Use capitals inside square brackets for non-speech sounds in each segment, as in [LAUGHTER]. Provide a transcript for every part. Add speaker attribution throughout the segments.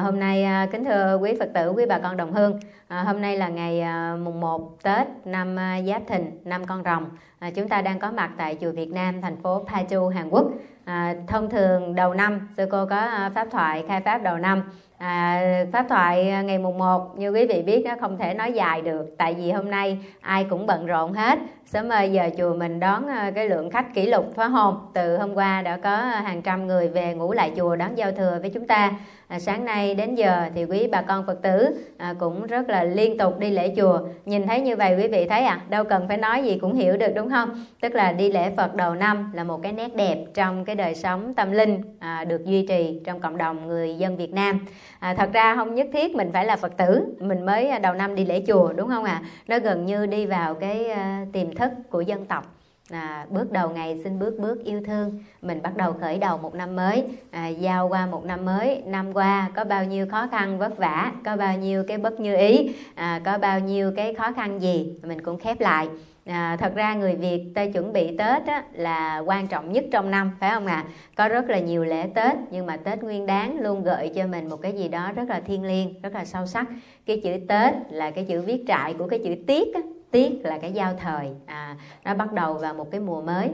Speaker 1: À, hôm nay à, kính thưa quý Phật tử, quý bà con đồng hương, à, hôm nay là ngày à, mùng 1 Tết năm à, Giáp Thìn, năm Con Rồng. À, chúng ta đang có mặt tại chùa Việt Nam, thành phố Paju, Hàn Quốc. À, thông thường đầu năm, sư cô có à, pháp thoại khai pháp đầu năm. À, pháp thoại à, ngày mùng 1 như quý vị biết nó không thể nói dài được tại vì hôm nay ai cũng bận rộn hết sớm ơi giờ chùa mình đón ờ, cái lượng khách kỷ lục phá hồn từ hôm qua đã có hàng trăm người về ngủ lại chùa đón giao thừa với chúng ta. À, sáng nay đến giờ thì quý bà con phật tử à, cũng rất là liên tục đi lễ chùa. Nhìn thấy như vậy quý vị thấy à đâu cần phải nói gì cũng hiểu được đúng không? Tức là đi lễ phật đầu năm là một cái nét đẹp trong cái đời sống tâm linh à, được duy trì trong cộng đồng người dân việt nam. À, thật ra không nhất thiết mình phải là phật tử mình mới à, đầu năm đi lễ chùa đúng không ạ? À? nó gần như đi vào cái uh, tiềm thức của dân tộc à, bước đầu ngày xin bước bước yêu thương mình bắt đầu khởi đầu một năm mới à, giao qua một năm mới năm qua có bao nhiêu khó khăn vất vả có bao nhiêu cái bất như ý à, có bao nhiêu cái khó khăn gì mình cũng khép lại À, thật ra người Việt ta chuẩn bị Tết á, là quan trọng nhất trong năm phải không ạ? À? Có rất là nhiều lễ Tết nhưng mà Tết Nguyên Đán luôn gợi cho mình một cái gì đó rất là thiêng liêng, rất là sâu sắc. Cái chữ Tết là cái chữ viết trại của cái chữ Tiết á, Tiết là cái giao thời, à, nó bắt đầu vào một cái mùa mới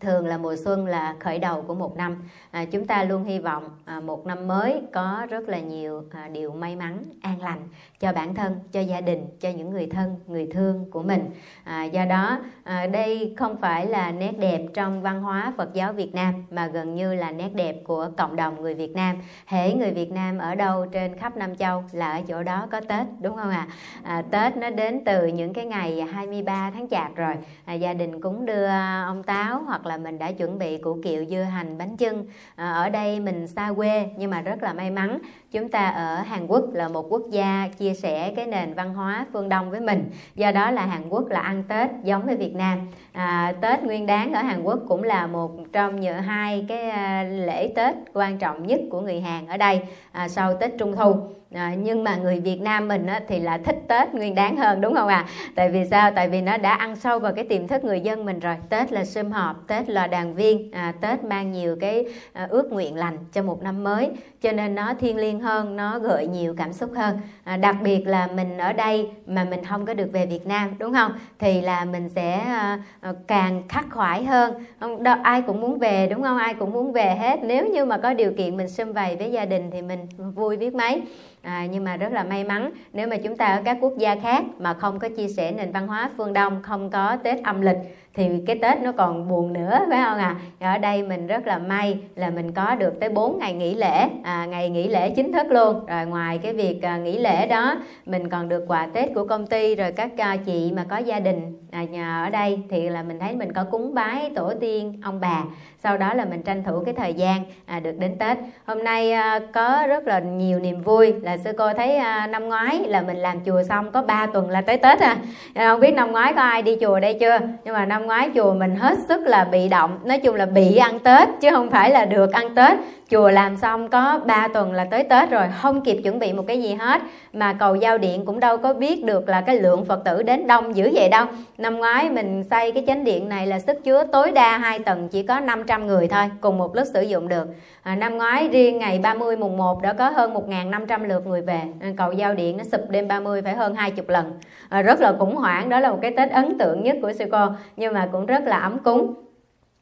Speaker 1: thường là mùa xuân là khởi đầu của một năm. À, chúng ta luôn hy vọng à, một năm mới có rất là nhiều à, điều may mắn an lành cho bản thân cho gia đình cho những người thân người thương của mình. À, do đó à, đây không phải là nét đẹp trong văn hóa phật giáo việt nam mà gần như là nét đẹp của cộng đồng người việt nam. Hễ người việt nam ở đâu trên khắp nam châu là ở chỗ đó có tết đúng không ạ? À? à, tết nó đến từ những cái ngày 23 tháng chạp rồi. À, gia đình cũng đưa ông táo hoặc là là mình đã chuẩn bị củ kiệu dưa hành bánh chưng. À, ở đây mình xa quê nhưng mà rất là may mắn chúng ta ở Hàn Quốc là một quốc gia chia sẻ cái nền văn hóa phương Đông với mình do đó là Hàn Quốc là ăn Tết giống với Việt Nam à, Tết Nguyên Đán ở Hàn Quốc cũng là một trong những hai cái à, lễ Tết quan trọng nhất của người Hàn ở đây à, sau Tết Trung Thu à, nhưng mà người Việt Nam mình á, thì là thích Tết Nguyên Đán hơn đúng không ạ? À? Tại vì sao? Tại vì nó đã ăn sâu vào cái tiềm thức người dân mình rồi. Tết là sum họp, Tết là đoàn viên, à, Tết mang nhiều cái à, ước nguyện lành cho một năm mới, cho nên nó thiêng liêng hơn, nó gợi nhiều cảm xúc hơn. À, đặc biệt là mình ở đây mà mình không có được về Việt Nam đúng không? Thì là mình sẽ à, à càng khắc khoải hơn. Không, đó, ai cũng muốn về đúng không? Ai cũng muốn về hết. Nếu như mà có điều kiện mình sum vầy với gia đình thì mình vui biết mấy à, nhưng mà rất là may mắn nếu mà chúng ta ở các quốc gia khác mà không có chia sẻ nền văn hóa phương đông không có tết âm lịch thì cái tết nó còn buồn nữa phải không ạ à? ở đây mình rất là may là mình có được tới 4 ngày nghỉ lễ à, ngày nghỉ lễ chính thức luôn rồi ngoài cái việc à, nghỉ lễ đó mình còn được quà tết của công ty rồi các à, chị mà có gia đình à, nhà ở đây thì là mình thấy mình có cúng bái tổ tiên ông bà. Sau đó là mình tranh thủ cái thời gian à, được đến tết. Hôm nay à, có rất là nhiều niềm vui. Là sư cô thấy à, năm ngoái là mình làm chùa xong có 3 tuần là tới tết à. à không biết năm ngoái có ai đi chùa đây chưa? Nhưng mà năm ngoái chùa mình hết sức là bị động. Nói chung là bị ăn tết chứ không phải là được ăn tết chùa làm xong có 3 tuần là tới Tết rồi không kịp chuẩn bị một cái gì hết. Mà cầu giao điện cũng đâu có biết được là cái lượng Phật tử đến đông dữ vậy đâu. Năm ngoái mình xây cái chánh điện này là sức chứa tối đa hai tầng chỉ có 500 người thôi cùng một lúc sử dụng được. À, năm ngoái riêng ngày 30 mùng 1 đã có hơn 1.500 lượt người về. À, cầu giao điện nó sụp đêm 30 phải hơn 20 lần. À, rất là khủng hoảng đó là một cái Tết ấn tượng nhất của sư cô nhưng mà cũng rất là ấm cúng.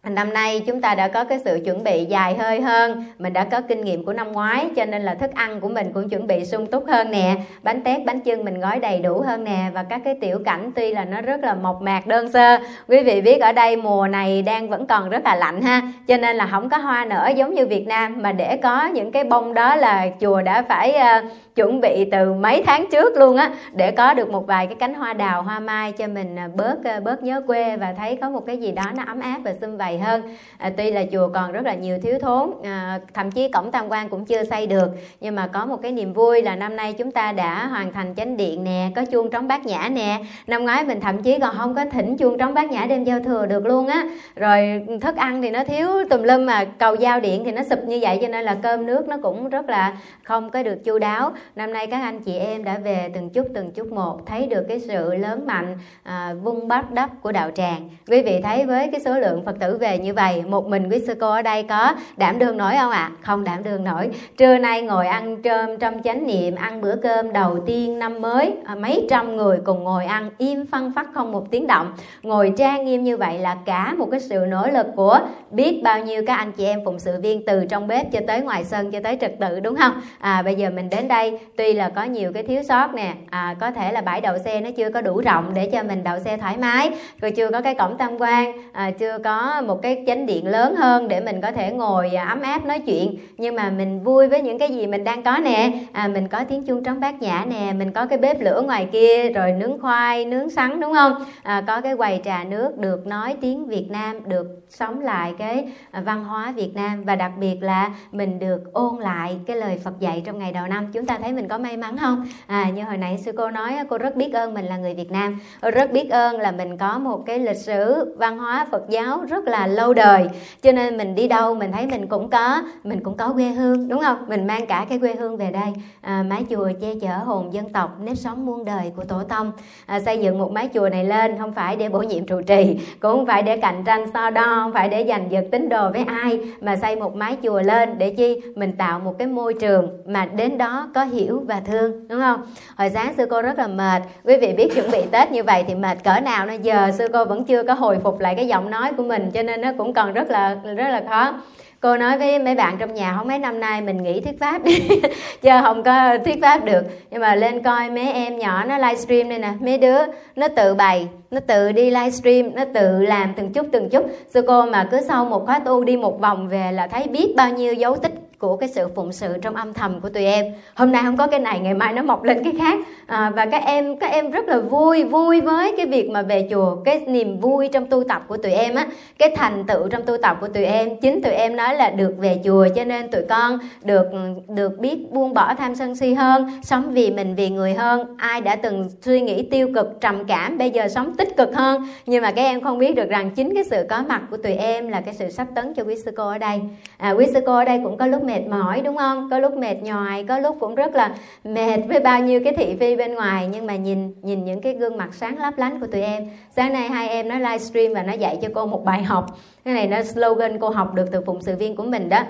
Speaker 1: Năm nay chúng ta đã có cái sự chuẩn bị dài hơi hơn. Mình đã có kinh nghiệm của năm ngoái Cho nên là thức ăn của mình cũng chuẩn bị sung túc hơn nè. Bánh tét, bánh chưng mình gói đầy đủ hơn nè. Và các cái tiểu cảnh tuy là nó rất là mộc mạc đơn sơ. Quý vị biết ở đây mùa này đang vẫn còn rất là lạnh ha. Cho nên là không có hoa nở giống như Việt Nam. Mà để có những cái bông đó là chùa đã phải uh, chuẩn bị từ mấy tháng trước luôn á. Để có được một vài cái cánh hoa đào, hoa mai cho mình ờ, bớt uh, bớt nhớ quê Và thấy có một cái gì đó nó ấm áp và xung vầy vầy hơn. À, tuy là chùa còn rất là nhiều thiếu thốn à, thậm chí cổng tam quan cũng chưa xây được. Nhưng mà có một cái niềm vui là năm nay chúng ta đã hoàn thành chánh điện nè có chuông trống bát nhã nè. Năm ngoái mình thậm chí còn không có thỉnh chuông trống bát nhã đêm giao thừa được luôn á. Rồi thức ăn thì nó thiếu tùm lum mà cầu giao điện thì nó sụp như vậy cho nên là cơm nước nó cũng rất là không có được chu đáo. Năm nay các anh chị em đã về từng chút từng chút một thấy được cái sự lớn mạnh à, vung bắt đắp của đạo tràng. Quý vị thấy với cái số lượng phật tử về như vậy một mình quý sư cô ở đây có đảm đương nổi không ạ? À? không đảm đương nổi. Trưa nay ngồi ăn trơm trong chánh niệm ăn bữa cơm đầu tiên năm mới à, mấy trăm người cùng ngồi ăn im phân phát không một tiếng động. Ngồi trang nghiêm như vậy là cả một cái sự nỗ lực của biết bao nhiêu các anh chị em phụng sự viên từ trong bếp cho tới ngoài sân cho tới trật tự đúng không? À bây giờ mình đến đây tuy là có nhiều cái thiếu sót nè à, có thể là bãi đậu xe nó chưa có đủ rộng để cho mình đậu xe thoải mái rồi chưa có cái cổng tam quan à, chưa có một cái chánh điện lớn hơn để mình có thể ngồi à, ấm áp nói chuyện. Nhưng mà mình vui với những cái gì mình đang có nè. À, mình có tiếng chuông trống bát nhã nè mình có cái bếp lửa ngoài kia rồi nướng khoai nướng sắn đúng không? À, có cái quầy trà nước được nói tiếng việt nam được sống lại cái à, văn hóa việt nam. Và đặc biệt là mình được ôn lại cái lời phật dạy trong ngày đầu năm. Chúng ta thấy mình có may mắn không? À như hồi nãy sư cô nói cô rất biết ơn mình là người việt nam. Rất biết ơn là mình có một cái lịch sử văn hóa phật giáo rất là lâu đời. Cho nên mình đi đâu mình thấy mình cũng có mình cũng có quê hương đúng không? Mình mang cả cái quê hương về đây. À, mái chùa che chở hồn dân tộc nếp sống muôn đời của tổ tông. À, xây dựng một mái chùa này lên không phải để bổ nhiệm trụ trì cũng không phải để cạnh tranh so đo không phải để giành giật tính đồ với ai mà xây một mái chùa lên để chi? Mình tạo một cái môi trường mà đến đó có hiểu và thương đúng không? Hồi sáng sư cô rất là mệt. Quý vị biết chuẩn bị tết như vậy thì mệt cỡ nào nó giờ sư cô vẫn chưa có hồi phục lại cái giọng nói của mình cho nên nên nó cũng còn rất là rất là khó. Cô nói với mấy bạn trong nhà, không mấy năm nay mình nghỉ thuyết pháp đi. [LAUGHS] Chứ không có thuyết pháp được. Nhưng mà lên coi mấy em nhỏ nó livestream đây nè. Mấy đứa nó tự bày, nó tự đi livestream, nó tự làm từng chút từng chút. Sư cô mà cứ sau một khóa tu đi một vòng về là thấy biết bao nhiêu dấu tích của cái sự phụng sự trong âm thầm của tụi em. Hôm nay không có cái này ngày mai nó mọc lên cái khác. À, và các em các em rất là vui vui với cái việc mà về chùa cái niềm vui trong tu tập của tụi em á cái thành tựu trong tu tập của tụi em. Chính tụi em nói là được về chùa cho nên tụi con được được biết buông bỏ tham sân si hơn sống vì mình vì người hơn. Ai đã từng suy nghĩ tiêu cực trầm cảm bây giờ sống tích cực hơn. Nhưng mà các em không biết được rằng chính cái sự có mặt của tụi em là cái sự sắp tấn cho quý sư cô ở đây. À, quý sư cô ở đây cũng có lúc mệt mỏi, đúng không? Có lúc mệt nhòi, có lúc cũng rất là mệt với bao nhiêu cái thị phi bên ngoài. Nhưng mà nhìn nhìn những cái gương mặt sáng lấp lánh của tụi em. Sáng nay hai em nó livestream và nó dạy cho cô một bài học. Cái này nó slogan cô học được từ phụng sự viên của mình đó.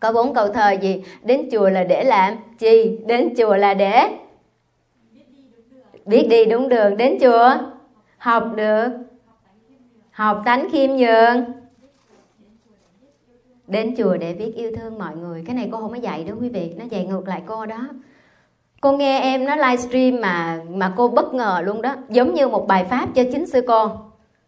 Speaker 1: Có bốn câu thơ gì? Đến chùa là để làm chi? Đến chùa là để biết đi đúng đường. Đến chùa? Học được. Học tánh khiêm nhường đến chùa để biết yêu thương mọi người. Cái này cô không có dạy đâu quý vị. Nó dạy ngược lại cô đó. Cô nghe em nó livestream mà mà cô bất ngờ luôn đó. Giống như một bài pháp cho chính sư cô.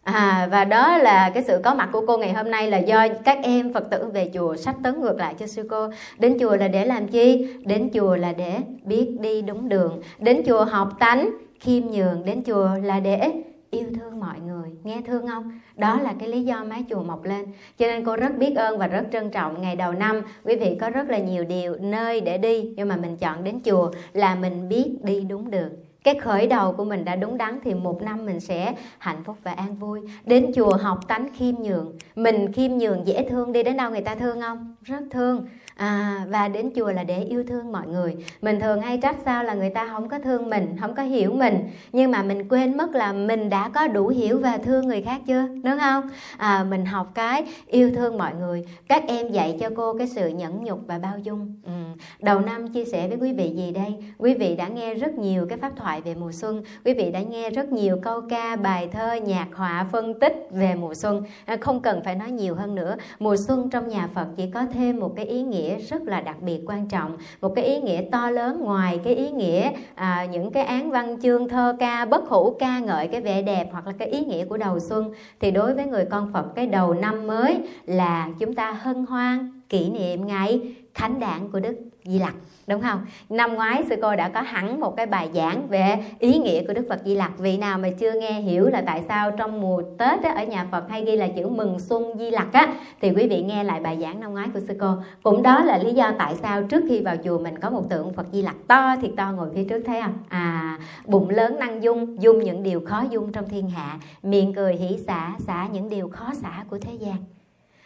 Speaker 1: À và đó là cái sự có mặt của cô ngày hôm nay là do các em phật tử về chùa sắp tấn ngược lại cho sư cô. Đến chùa là để làm chi? Đến chùa là để biết đi đúng đường. Đến chùa học tánh, khiêm nhường. Đến chùa là để yêu thương mọi người. Nghe thương không? Đó là cái lý do mái chùa mọc lên. Cho nên cô rất biết ơn và rất trân trọng ngày đầu năm. Quý vị có rất là nhiều điều nơi để đi nhưng mà mình chọn đến chùa là mình biết đi đúng đường. Cái khởi đầu của mình đã đúng đắn thì một năm mình sẽ hạnh phúc và an vui. Đến chùa học tánh khiêm nhường. Mình khiêm nhường dễ thương đi đến đâu người ta thương không? Rất thương à, và đến chùa là để yêu thương mọi người. Mình thường hay trách sao là người ta không có thương mình không có hiểu mình. Nhưng mà mình quên mất là mình đã có đủ hiểu và thương người khác chưa? Đúng không? À, mình học cái yêu thương mọi người. Các em dạy cho cô cái sự nhẫn nhục và bao dung. Ừ. đầu năm chia sẻ với quý vị gì đây? Quý vị đã nghe rất nhiều cái pháp thoại về mùa xuân. Quý vị đã nghe rất nhiều câu ca bài thơ nhạc họa phân tích về mùa xuân. À, không cần phải nói nhiều hơn nữa. Mùa xuân trong nhà phật chỉ có thêm một cái ý nghĩa nghĩa rất là đặc biệt quan trọng. Một cái ý nghĩa to lớn ngoài cái ý nghĩa à, những cái án văn chương thơ ca bất hủ ca ngợi cái vẻ đẹp hoặc là cái ý nghĩa của đầu xuân thì đối với người con phật cái đầu năm mới là chúng ta hân hoan kỷ niệm ngày khánh đản của đức. Di Lặc đúng không? Năm ngoái sư cô đã có hẳn một cái bài giảng về ý nghĩa của đức phật di lặc. Vị nào mà chưa nghe hiểu là tại sao trong mùa tết á, ở nhà phật hay ghi là chữ mừng xuân di lặc á thì quý vị nghe lại bài giảng năm ngoái của sư cô. Cũng đó là lý do tại sao trước khi vào chùa mình có một tượng phật di lặc to thiệt to ngồi phía trước thấy không à? à bụng lớn năng dung dung những điều khó dung trong thiên hạ miệng cười hỷ xả xả những điều khó xả của thế gian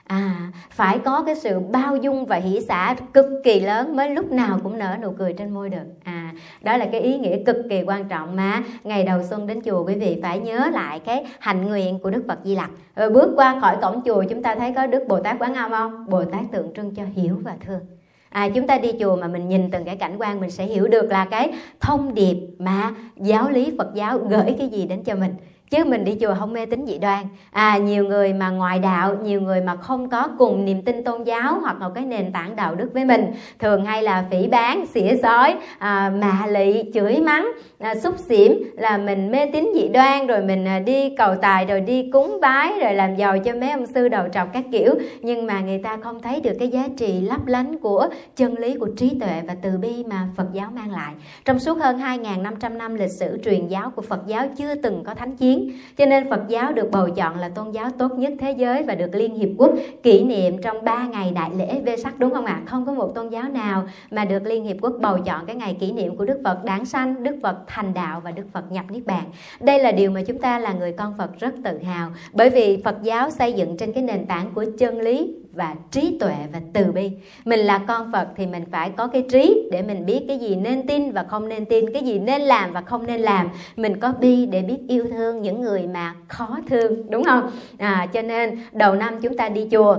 Speaker 1: à phải có cái sự bao dung và hỷ xả cực kỳ lớn mới lúc nào cũng nở nụ cười trên môi được. À đó là cái ý nghĩa cực kỳ quan trọng mà ngày đầu xuân đến chùa quý vị phải nhớ lại cái hạnh nguyện của đức phật di lặc. Rồi bước qua khỏi cổng chùa chúng ta thấy có đức bồ tát quán âm không? Bồ tát tượng trưng cho hiểu và thương. À, chúng ta đi chùa mà mình nhìn từng cái cảnh quan mình sẽ hiểu được là cái thông điệp mà giáo lý phật giáo gửi cái gì đến cho mình chứ mình đi chùa không mê tín dị đoan. À nhiều người mà ngoại đạo nhiều người mà không có cùng niềm tin tôn giáo hoặc là cái nền tảng đạo đức với mình thường hay là phỉ bán xỉa sói à, mạ lị chửi mắng à, xúc xỉm là mình mê tín dị đoan rồi mình à, đi cầu tài rồi đi cúng bái rồi làm giàu cho mấy ông sư đầu trọc các kiểu. Nhưng mà người ta không thấy được cái giá trị lấp lánh của chân lý của trí tuệ và từ bi mà Phật giáo mang lại. Trong suốt hơn 2.500 năm lịch sử truyền giáo của Phật giáo chưa từng có thánh chiến cho nên Phật giáo được bầu chọn là tôn giáo tốt nhất thế giới và được Liên Hiệp Quốc kỷ niệm trong 3 ngày đại lễ Vê Sắc đúng không ạ? À? Không có một tôn giáo nào mà được Liên Hiệp Quốc bầu chọn cái ngày kỷ niệm của Đức Phật đáng sanh, Đức Phật thành đạo và Đức Phật nhập Niết Bàn. Đây là điều mà chúng ta là người con Phật rất tự hào bởi vì Phật giáo xây dựng trên cái nền tảng của chân lý và trí tuệ và từ bi. Mình là con phật thì mình phải có cái trí để mình biết cái gì nên tin và không nên tin, cái gì nên làm và không nên làm. Mình có bi để biết yêu thương những người mà khó thương, đúng không? À cho nên đầu năm chúng ta đi chùa,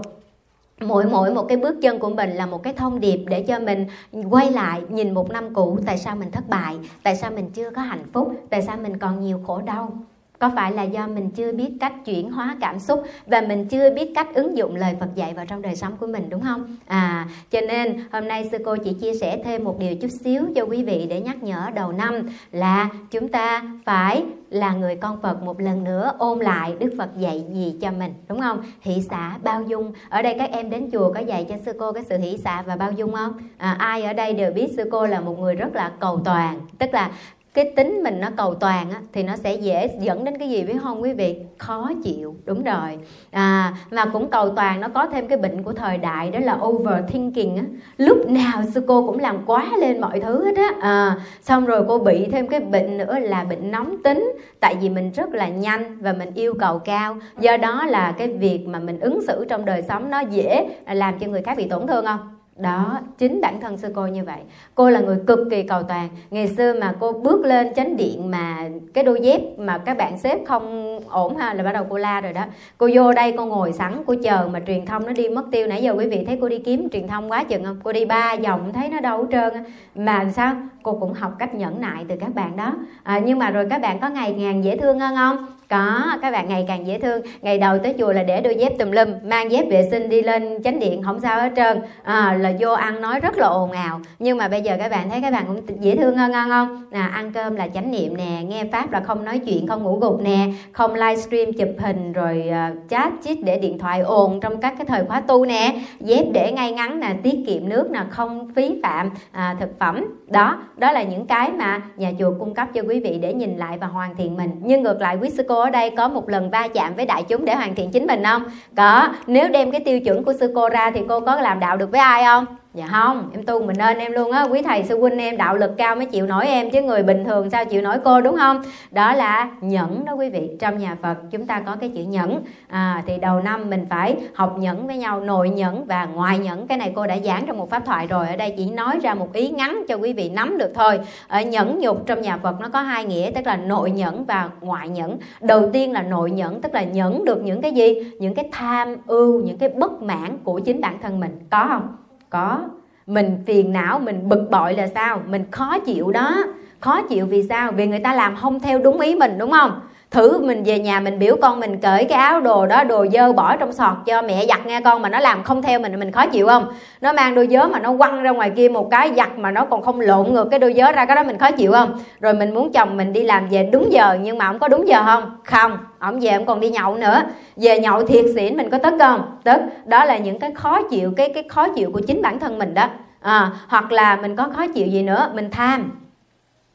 Speaker 1: mỗi mỗi một cái bước chân của mình là một cái thông điệp để cho mình quay lại nhìn một năm cũ. Tại sao mình thất bại? Tại sao mình chưa có hạnh phúc? Tại sao mình còn nhiều khổ đau? Có phải là do mình chưa biết cách chuyển hóa cảm xúc và mình chưa biết cách ứng dụng lời Phật dạy vào trong đời sống của mình đúng không? À, cho nên hôm nay sư cô chỉ chia sẻ thêm một điều chút xíu cho quý vị để nhắc nhở đầu năm là chúng ta phải là người con Phật một lần nữa ôn lại Đức Phật dạy gì cho mình đúng không? Hỷ xã bao dung. Ở đây các em đến chùa có dạy cho sư cô cái sự hỷ xã và bao dung không? À, ai ở đây đều biết sư cô là một người rất là cầu toàn, tức là cái tính mình nó cầu toàn á, thì nó sẽ dễ dẫn đến cái gì biết không quý vị? Khó chịu đúng rồi. À, mà cũng cầu toàn nó có thêm cái bệnh của thời đại đó là overthinking á. Lúc nào sư cô cũng làm quá lên mọi thứ hết á. À, xong rồi cô bị thêm cái bệnh nữa là bệnh nóng tính tại vì mình rất là nhanh và mình yêu cầu cao. Do đó là cái việc mà mình ứng xử trong đời sống nó dễ làm cho người khác bị tổn thương không? Đó chính bản thân sư cô như vậy. Cô là người cực kỳ cầu toàn. Ngày xưa mà cô bước lên chánh điện mà cái đôi dép mà các bạn xếp không ổn ha là bắt đầu cô la rồi đó. Cô vô đây cô ngồi sẵn cô chờ mà truyền thông nó đi mất tiêu. Nãy giờ quý vị thấy cô đi kiếm truyền thông quá chừng không? Cô đi ba vòng thấy nó đâu hết trơn mà sao? Cô cũng học cách nhẫn nại từ các bạn đó. À, nhưng mà rồi các bạn có ngày ngàn dễ thương hơn không có các bạn ngày càng dễ thương. Ngày đầu tới chùa là để đôi dép tùm lum mang dép vệ sinh đi lên chánh điện không sao hết trơn. À, là vô ăn nói rất là ồn ào. Nhưng mà bây giờ các bạn thấy các bạn cũng dễ thương hơn ngon không? À, ăn cơm là chánh niệm nè nghe pháp là không nói chuyện không ngủ gục nè không livestream chụp hình rồi uh, chat chít để điện thoại ồn trong các cái thời khóa tu nè. Dép để ngay ngắn nè tiết kiệm nước nè không phí phạm à, thực phẩm. Đó đó là những cái mà nhà chùa cung cấp cho quý vị để nhìn lại và hoàn thiện mình. Nhưng ngược lại quý sư cô ở đây có một lần va chạm với đại chúng để hoàn thiện chính mình không? Có. Nếu đem cái tiêu chuẩn của sư cô ra thì cô có làm đạo được với ai không? Dạ không em tu mình nên em luôn á. Quý thầy sư huynh em đạo lực cao mới chịu nổi em chứ người bình thường sao chịu nổi cô đúng không? Đó là nhẫn đó quý vị. Trong nhà phật chúng ta có cái chữ nhẫn. À, thì đầu năm mình phải học nhẫn với nhau nội nhẫn và ngoại nhẫn. Cái này cô đã giảng trong một pháp thoại rồi. Ở đây chỉ nói ra một ý ngắn cho quý vị nắm được thôi. Ở nhẫn nhục trong nhà phật nó có hai nghĩa tức là nội nhẫn và ngoại nhẫn. Đầu tiên là nội nhẫn tức là nhẫn được những cái gì? Những cái tham ưu những cái bất mãn của chính bản thân mình. Có không? Có. Mình phiền não, mình bực bội là sao? Mình khó chịu đó. Khó chịu vì sao? Vì người ta làm không theo đúng ý mình, đúng không? Thử mình về nhà mình biểu con mình cởi cái áo đồ đó đồ dơ bỏ trong sọt cho mẹ giặt nghe con mà nó làm không theo mình mình khó chịu không? Nó mang đôi dớ mà nó quăng ra ngoài kia một cái giặt mà nó còn không lộn ngược cái đôi dớ ra cái đó mình khó chịu không? Rồi mình muốn chồng mình đi làm về đúng giờ nhưng mà ông có đúng giờ không? Không. Ổng về ổng còn đi nhậu nữa. Về nhậu thiệt xỉn mình có tức không? Tức. Đó là những cái khó chịu cái cái khó chịu của chính bản thân mình đó. À, hoặc là mình có khó chịu gì nữa mình tham.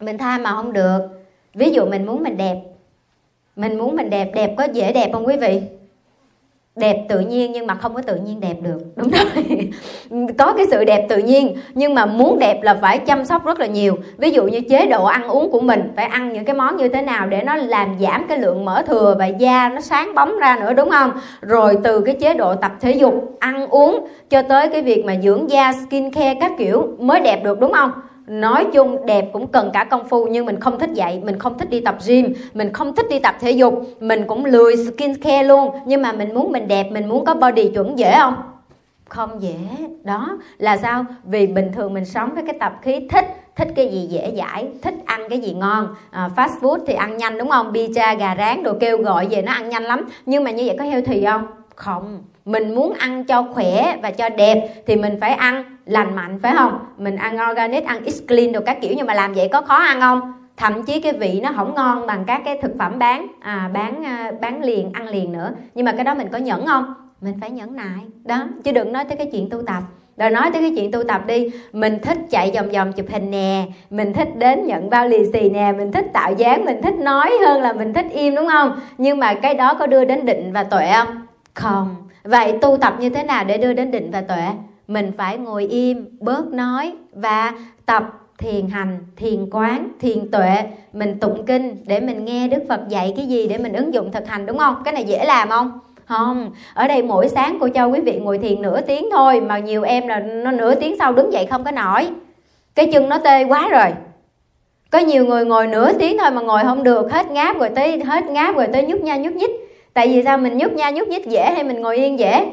Speaker 1: Mình tham mà không được. Ví dụ mình muốn mình đẹp mình muốn mình đẹp đẹp có dễ đẹp không quý vị? Đẹp tự nhiên nhưng mà không có tự nhiên đẹp được, đúng rồi. [LAUGHS] Có cái sự đẹp tự nhiên, nhưng mà muốn đẹp là phải chăm sóc rất là nhiều. Ví dụ như chế độ ăn uống của mình, phải ăn những cái món như thế nào để nó làm giảm cái lượng mỡ thừa và da nó sáng bóng ra nữa, đúng không? Rồi từ cái chế độ tập thể dục, ăn uống cho tới cái việc mà dưỡng da, skin care các kiểu mới đẹp được, đúng không? Nói chung đẹp cũng cần cả công phu nhưng mình không thích dạy mình không thích đi tập gym mình không thích đi tập thể dục mình cũng lười skin care luôn. Nhưng mà mình muốn mình đẹp mình muốn có body chuẩn dễ không? Không dễ. Đó là sao? Vì bình thường mình sống với cái tập khí thích thích cái gì dễ dãi thích ăn cái gì ngon. À, fast food thì ăn nhanh đúng không? Pizza gà rán đồ kêu gọi về nó ăn nhanh lắm. Nhưng mà như vậy có heo thì không? Không. Mình muốn ăn cho khỏe và cho đẹp thì mình phải ăn lành mạnh phải không? Mình ăn organic ăn x clean đồ các kiểu nhưng mà làm vậy có khó ăn không? Thậm chí cái vị nó không ngon bằng các cái thực phẩm bán à, bán à, bán liền ăn liền nữa. Nhưng mà cái đó mình có nhẫn không? Mình phải nhẫn nại. Đó chứ đừng nói tới cái chuyện tu tập. Rồi nói tới cái chuyện tu tập đi. Mình thích chạy vòng vòng chụp hình nè. Mình thích đến nhận bao lì xì nè. Mình thích tạo dáng mình thích nói hơn là mình thích im đúng không? Nhưng mà cái đó có đưa đến định và tuệ không? Không. Vậy tu tập như thế nào để đưa đến định và tuệ mình phải ngồi im, bớt nói và tập thiền hành, thiền quán, thiền tuệ. Mình tụng kinh để mình nghe đức phật dạy cái gì để mình ứng dụng thực hành, đúng không? Cái này dễ làm không? Không. Ở đây mỗi sáng cô cho quý vị ngồi thiền nửa tiếng thôi, mà nhiều em là nó nửa tiếng sau đứng dậy không có nổi. Cái chân nó tê quá rồi. Có nhiều người ngồi nửa tiếng thôi mà ngồi không được, hết ngáp rồi tới, hết ngáp rồi tới nhúc nha nhúc nhích. Tại vì sao mình nhúc nha nhúc nhích dễ hay mình ngồi yên dễ?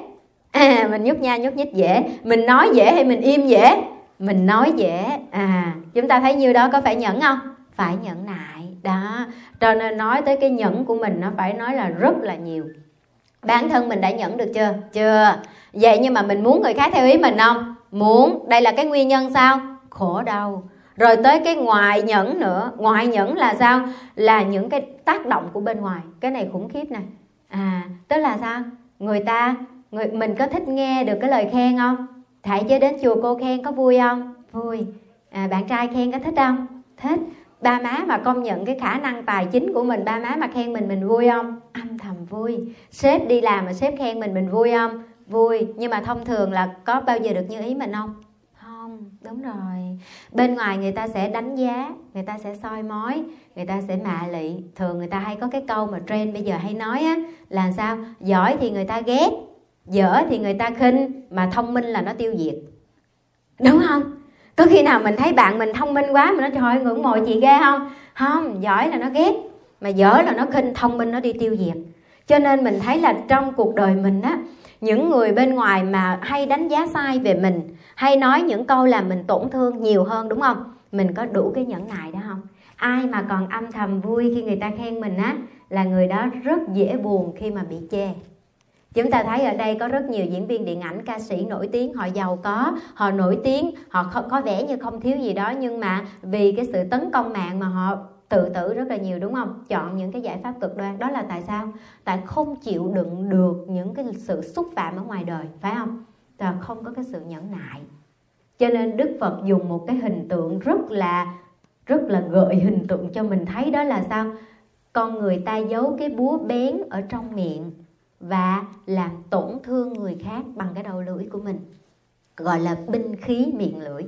Speaker 1: À, mình nhút nha nhút nhích dễ. Mình nói dễ hay mình im dễ? Mình nói dễ. À chúng ta thấy nhiêu đó có phải nhẫn không? Phải nhẫn nại. Đó cho nên nói tới cái nhẫn của mình nó phải nói là rất là nhiều. Bản thân mình đã nhẫn được chưa? Chưa. Vậy nhưng mà mình muốn người khác theo ý mình không? Muốn. Đây là cái nguyên nhân sao? Khổ đau. Rồi tới cái ngoài nhẫn nữa. Ngoài nhẫn là sao? Là những cái tác động của bên ngoài. Cái này khủng khiếp nè. À tức là sao? Người ta người mình có thích nghe được cái lời khen không? Thầy chơi đến chùa cô khen có vui không? Vui. À, bạn trai khen có thích không? Thích. Ba má mà công nhận cái khả năng tài chính của mình ba má mà khen mình mình vui không? Âm thầm vui. Sếp đi làm mà sếp khen mình mình vui không? Vui. Nhưng mà thông thường là có bao giờ được như ý mình không? Không. Đúng rồi. Bên ngoài người ta sẽ đánh giá người ta sẽ soi mói người ta sẽ mạ lị. Thường người ta hay có cái câu mà trend bây giờ hay nói á là sao? Giỏi thì người ta ghét dở thì người ta khinh, mà thông minh là nó tiêu diệt. Đúng không? Có khi nào mình thấy bạn mình thông minh quá mà nó trời ơi, ngưỡng mộ chị ghê không? Không, giỏi là nó ghét, mà dở là nó khinh, thông minh nó đi tiêu diệt. Cho nên mình thấy là trong cuộc đời mình á, những người bên ngoài mà hay đánh giá sai về mình, hay nói những câu làm mình tổn thương nhiều hơn, đúng không? Mình có đủ cái nhẫn nại đó không? Ai mà còn âm thầm vui khi người ta khen mình á, là người đó rất dễ buồn khi mà bị chê chúng ta thấy ở đây có rất nhiều diễn viên điện ảnh, ca sĩ nổi tiếng, họ giàu có, họ nổi tiếng, họ có vẻ như không thiếu gì đó, nhưng mà vì cái sự tấn công mạng mà họ tự tử rất là nhiều, đúng không? Chọn những cái giải pháp cực đoan. Đó là tại sao? Tại không chịu đựng được những cái sự xúc phạm ở ngoài đời, phải không? Là không có cái sự nhẫn nại. Cho nên đức phật dùng một cái hình tượng rất là rất là gợi hình tượng cho mình thấy, đó là sao? Con người ta giấu cái búa bén ở trong miệng và làm tổn thương người khác bằng cái đầu lưỡi của mình. Gọi là binh khí miệng lưỡi.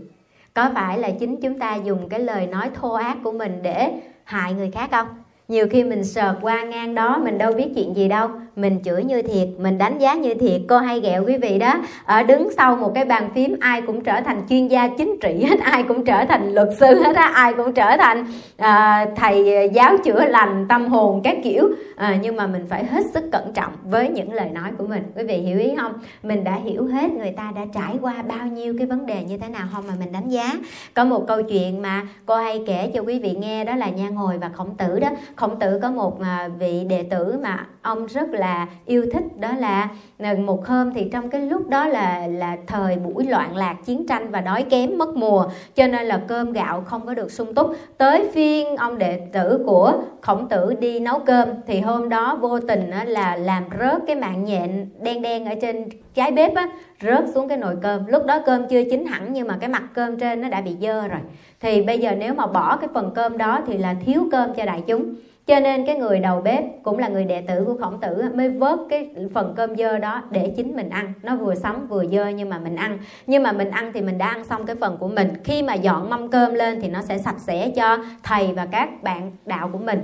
Speaker 1: Có phải là chính chúng ta dùng cái lời nói thô ác của mình để hại người khác không? Nhiều khi mình sợt qua ngang đó, mình đâu biết chuyện gì đâu mình chửi như thiệt mình đánh giá như thiệt. Cô hay ghẹo quý vị đó. Ở đứng sau một cái bàn phím ai cũng trở thành chuyên gia chính trị hết ai cũng trở thành luật sư hết á ai cũng trở thành à, thầy giáo chữa lành tâm hồn các kiểu. À, nhưng mà mình phải hết sức cẩn trọng với những lời nói của mình. Quý vị hiểu ý không? Mình đã hiểu hết người ta đã trải qua bao nhiêu cái vấn đề như thế nào không mà mình đánh giá. Có một câu chuyện mà cô hay kể cho quý vị nghe đó là nha ngồi và khổng tử đó. Khổng tử có một à, vị đệ tử mà ông rất là yêu thích đó là ờ, một hôm thì trong cái lúc đó là là thời buổi loạn lạc chiến tranh và đói kém mất mùa, cho nên là cơm gạo không có được sung túc. Tới phiên ông đệ tử của khổng tử đi nấu cơm, thì hôm đó vô tình là làm rớt cái mạng nhện đen đen ở trên trái bếp á, rớt xuống cái nồi cơm. Lúc đó cơm chưa chín hẳn nhưng mà cái mặt cơm trên nó đã bị dơ rồi. Thì bây giờ nếu mà bỏ cái phần cơm đó thì là thiếu cơm cho đại chúng cho nên cái người đầu bếp cũng là người đệ tử của khổng tử mới vớt cái phần cơm dơ đó để chính mình ăn. Nó vừa sống vừa dơ nhưng mà mình ăn. Nhưng mà mình ăn thì mình đã ăn xong cái phần của mình. Khi mà dọn mâm cơm lên thì nó sẽ sạch sẽ cho thầy và các bạn đạo của mình.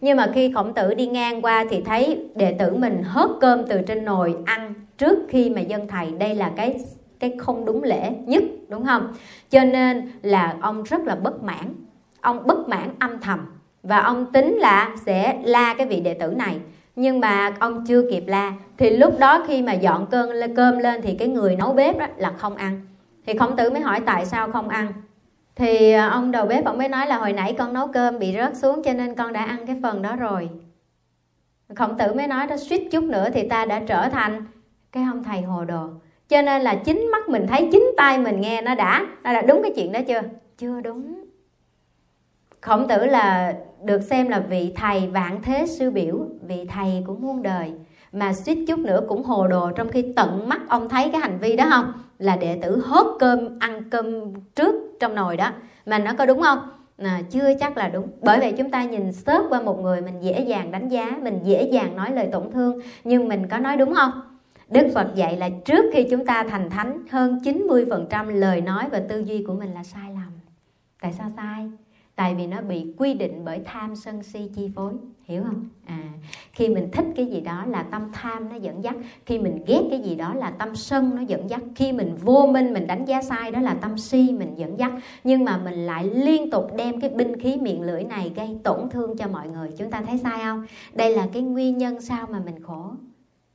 Speaker 1: Nhưng mà khi khổng tử đi ngang qua thì thấy đệ tử mình hớt cơm từ trên nồi ăn trước khi mà dân thầy. Đây là cái cái không đúng lễ nhất, đúng không? Cho nên là ông rất là bất mãn. Ông bất mãn âm thầm và ông tính là sẽ la cái vị đệ tử này. Nhưng mà ông chưa kịp la. Thì lúc đó khi mà dọn cơn cơm lên thì cái người nấu bếp đó là không ăn. Thì khổng tử mới hỏi tại sao không ăn. Thì à, ông đầu bếp ông mới nói là hồi nãy con nấu cơm bị rớt xuống cho nên con đã ăn cái phần đó rồi. Khổng tử mới nói đó, suýt chút nữa thì ta đã trở thành cái ông thầy hồ đồ. Cho nên là chính mắt mình thấy, chính tay mình nghe nó đã. Nó đã đúng cái chuyện đó chưa? Chưa đúng khổng tử là được xem là vị thầy vạn thế sư biểu vị thầy của muôn đời. Mà suýt chút nữa cũng hồ đồ trong khi tận mắt ông thấy cái hành vi đó không? Là đệ tử hốt cơm ăn cơm trước trong nồi đó. Mà nó có đúng không? À, chưa chắc là đúng. Bởi vậy chúng ta nhìn sớt qua một người mình dễ dàng đánh giá mình dễ dàng nói lời tổn thương nhưng mình có nói đúng không? Đức Phật dạy là trước khi chúng ta thành thánh hơn 90% lời nói và tư duy của mình là sai lầm. Tại sao sai? Tại vì nó bị quy định bởi tham sân si chi phối, hiểu không? À, khi mình thích cái gì đó là tâm tham nó dẫn dắt, khi mình ghét cái gì đó là tâm sân nó dẫn dắt, khi mình vô minh mình đánh giá sai đó là tâm si mình dẫn dắt. Nhưng mà mình lại liên tục đem cái binh khí miệng lưỡi này gây tổn thương cho mọi người. Chúng ta thấy sai không? Đây là cái nguyên nhân sao mà mình khổ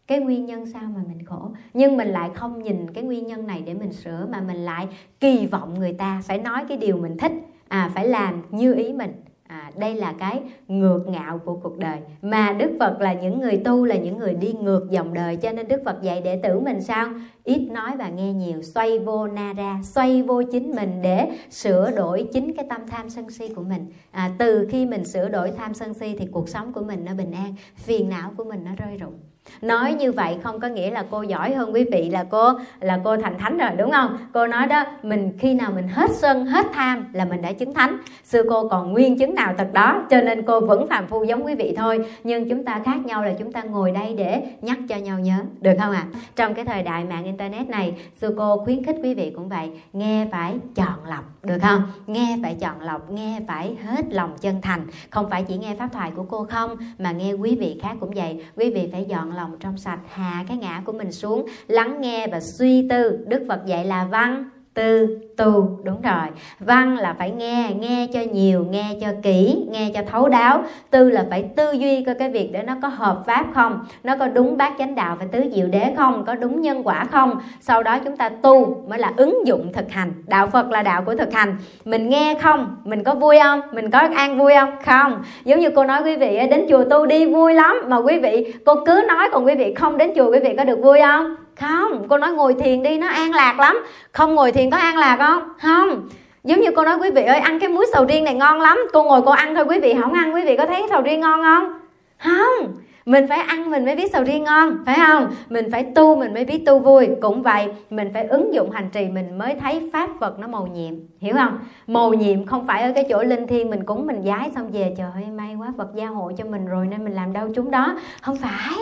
Speaker 1: cái nguyên nhân sao mà mình khổ nhưng mình lại không nhìn cái nguyên nhân này để mình sửa mà mình lại kỳ vọng người ta phải nói cái điều mình thích à phải làm như ý mình. À, đây là cái ngược ngạo của cuộc đời. Mà đức phật là những người tu là những người đi ngược dòng đời cho nên đức phật dạy đệ tử mình sao? Ít nói và nghe nhiều xoay vô na ra xoay vô chính mình để sửa đổi chính cái tâm tham sân si của mình. À, từ khi mình sửa đổi tham sân si thì cuộc sống của mình nó bình an phiền não của mình nó rơi rụng nói như vậy không có nghĩa là cô giỏi hơn quý vị, là cô là cô thành thánh rồi, đúng không? Cô nói đó, mình khi nào mình hết sân, hết tham là mình đã chứng thánh. Xưa cô còn nguyên chứng nào thật đó, cho nên cô vẫn phàm phu giống quý vị thôi. Nhưng chúng ta khác nhau là chúng ta ngồi đây để nhắc cho nhau nhớ, được không ạ? À? trong cái thời đại mạng internet này, xưa cô khuyến khích quý vị cũng vậy, nghe phải chọn lọc, được không? Nghe phải chọn lọc, nghe phải hết lòng chân thành. Không phải chỉ nghe pháp thoại của cô không, mà nghe quý vị khác cũng vậy. Quý vị phải dọn lòng trong sạch, hạ cái ngã của mình xuống, lắng nghe và suy tư. Đức phật dạy là văn tư tu, đúng rồi. Văn là phải nghe nghe cho nhiều, nghe cho kỹ, nghe cho thấu đáo. Tư là phải tư duy coi cái việc để nó có hợp pháp không, nó có đúng bát chánh đạo và tứ diệu đế không, có đúng nhân quả không. Sau đó chúng ta tu mới là ứng dụng thực hành. Đạo phật là đạo của thực hành. Mình nghe không, mình có vui không, mình có an vui không? Không. Giống như cô nói quý vị đến chùa tu đi vui lắm. Mà quý vị, cô cứ nói còn quý vị không đến chùa quý vị có được vui không? Không. Cô nói ngồi thiền đi, nó an lạc lắm. Không ngồi thiền có an lạc không không. Giống như cô nói, quý vị ơi, ăn cái muối sầu riêng này ngon lắm. Cô ngồi cô ăn thôi, quý vị không ăn, quý vị có thấy sầu riêng ngon không? Không. Mình phải ăn mình mới biết sầu riêng ngon, phải không? Mình phải tu mình mới biết tu vui. Cũng vậy, mình phải ứng dụng hành trì mình mới thấy pháp vật nó màu nhiệm. Hiểu không? Màu nhiệm không phải ở cái chỗ linh thiêng mình cúng mình giái xong về. Trời ơi, may quá, phật gia hộ cho mình rồi nên mình làm đâu chúng đó. Không phải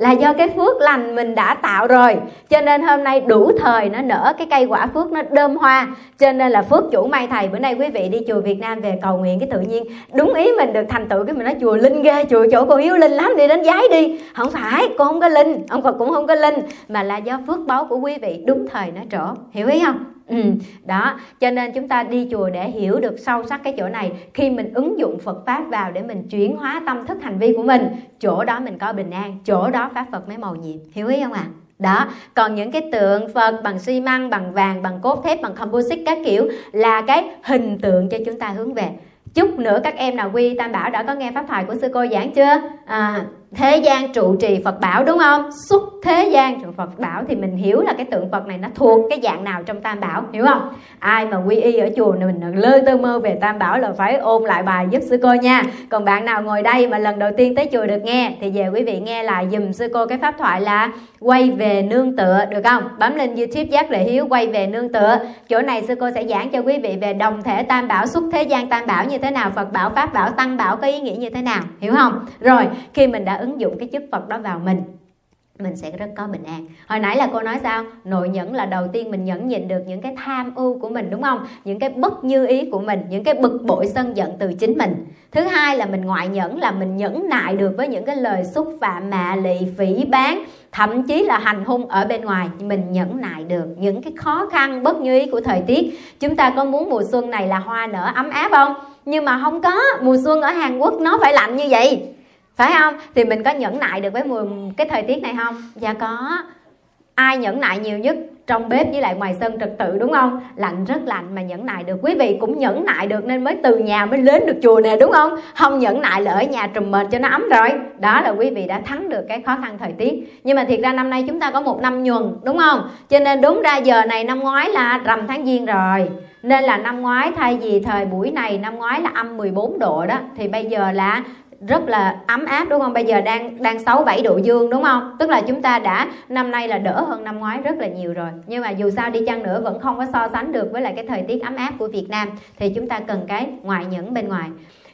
Speaker 1: là do cái phước lành mình đã tạo rồi. Cho nên hôm nay đủ thời nó nở cái cây quả phước nó đơm hoa. Cho nên là phước chủ may thầy. Bữa nay quý vị đi chùa Việt Nam về cầu nguyện cái tự nhiên. Đúng ý mình được thành tựu cái mình nói, chùa linh ghê, chùa chỗ cô hiếu linh lắm, đi đến giái đi. Không phải, cô không có linh, ông Phật cũng không có linh. Mà là do phước báu của quý vị đúng thời nó trổ. Hiểu ý không? Ừ. ừ, đó cho nên chúng ta đi chùa để hiểu được sâu sắc cái chỗ này. Khi mình ứng dụng Phật pháp vào để mình chuyển hóa tâm thức hành vi của mình chỗ đó mình có bình an chỗ đó pháp Phật mới màu nhiệm. Hiểu ý không ạ? À? đó còn những cái tượng phật bằng xi măng bằng vàng bằng cốt thép bằng composite các kiểu là cái hình tượng cho chúng ta hướng về. Chút nữa các em nào quy tam bảo đã có nghe pháp thoại của sư cô giảng chưa? À thế gian trụ trì phật bảo, đúng không? Xuất thế gian trụ phật bảo thì mình hiểu là cái tượng phật này nó thuộc cái dạng nào trong tam bảo, hiểu không? Ai mà quy y ở chùa này mình lơ tơ mơ về tam bảo là phải ôn lại bài giúp sư cô nha. Còn bạn nào ngồi đây mà lần đầu tiên tới chùa được nghe, thì về quý vị nghe lại dùm sư cô cái pháp thoại là quay về nương tựa, được không? Bấm lên youtube giác lệ hiếu quay về nương tựa. Chỗ này sư cô sẽ giảng cho quý vị về đồng thể tam bảo, xuất thế gian tam bảo như thế nào, phật bảo, pháp bảo, tăng bảo, có ý nghĩa như thế nào, hiểu không? Rồi, khi mình đã ứng dụng cái chức phật đó vào mình mình sẽ rất có bình an. Hồi nãy là cô nói sao? Nội nhẫn là đầu tiên mình nhẫn nhịn được những cái tham ưu của mình, đúng không? Những cái bất như ý của mình, những cái bực bội sân giận từ chính mình. Thứ hai là mình ngoại nhẫn, là mình nhẫn nại được với những cái lời xúc phạm, mạ lị, phỉ bán thậm chí là hành hung ở bên ngoài. Mình nhẫn nại được những cái khó khăn, bất như ý của thời tiết. Chúng ta có muốn mùa xuân này là hoa nở ấm áp không? Nhưng mà không có. Mùa xuân ở hàn quốc nó phải lạnh như vậy phải không? Thì mình có nhẫn nại được với mùa cái thời tiết này không? Dạ có. Ai nhẫn nại nhiều nhất trong bếp với lại ngoài sân trật tự, đúng không? Lạnh rất lạnh mà nhẫn nại được. Quý vị cũng nhẫn nại được nên mới từ nhà mới đến được chùa nè, đúng không? Không nhẫn nại là ở nhà trùm mệt cho nó ấm rồi. Đó là quý vị đã thắng được cái khó khăn thời tiết. Nhưng mà thiệt ra năm nay chúng ta có một năm nhuần, đúng không? Cho nên đúng ra giờ này năm ngoái là rằm tháng giêng rồi. Nên là năm ngoái thay vì thời buổi này, năm ngoái là âm 14 độ đó. Thì bây giờ là rất là ấm áp, đúng không? Bây giờ đang đang sáu bảy độ dương, đúng không? Tức là chúng ta đã, năm nay là đỡ hơn năm ngoái rất là nhiều rồi. Nhưng mà dù sao đi chăng nữa vẫn không có so sánh được với lại cái thời tiết ấm áp của Việt Nam. Thì chúng ta cần cái ngoại nhẫn bên ngoài.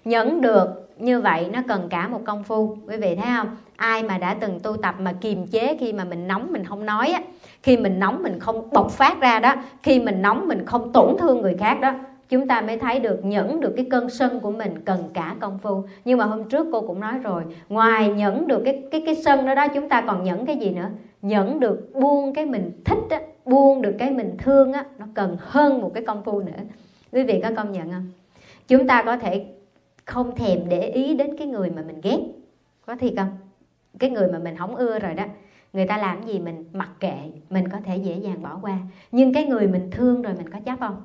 Speaker 1: Nhẫn được như vậy nó cần cả một công phu. Quý vị thấy không? Ai mà đã từng tu tập mà kiềm chế khi mà mình nóng mình không nói á, khi mình nóng mình không bộc phát ra đó, khi mình nóng mình không tổn thương người khác đó chúng ta mới thấy được, nhẫn được cái cơn sân của mình cần cả công phu. Nhưng mà hôm trước cô cũng nói rồi, ngoài nhẫn được cái cái cái sân đó đó, chúng ta còn nhẫn cái gì nữa? Nhẫn được buông cái mình thích á, buông được cái mình thương á, nó cần hơn một cái công phu nữa. Quý vị có công nhận không? Chúng ta có thể không thèm để ý đến cái người mà mình ghét. Có thiệt không? Cái người mà mình không ưa rồi đó, người ta làm gì mình mặc kệ, mình có thể dễ dàng bỏ qua. Nhưng cái người mình thương rồi mình có chấp không?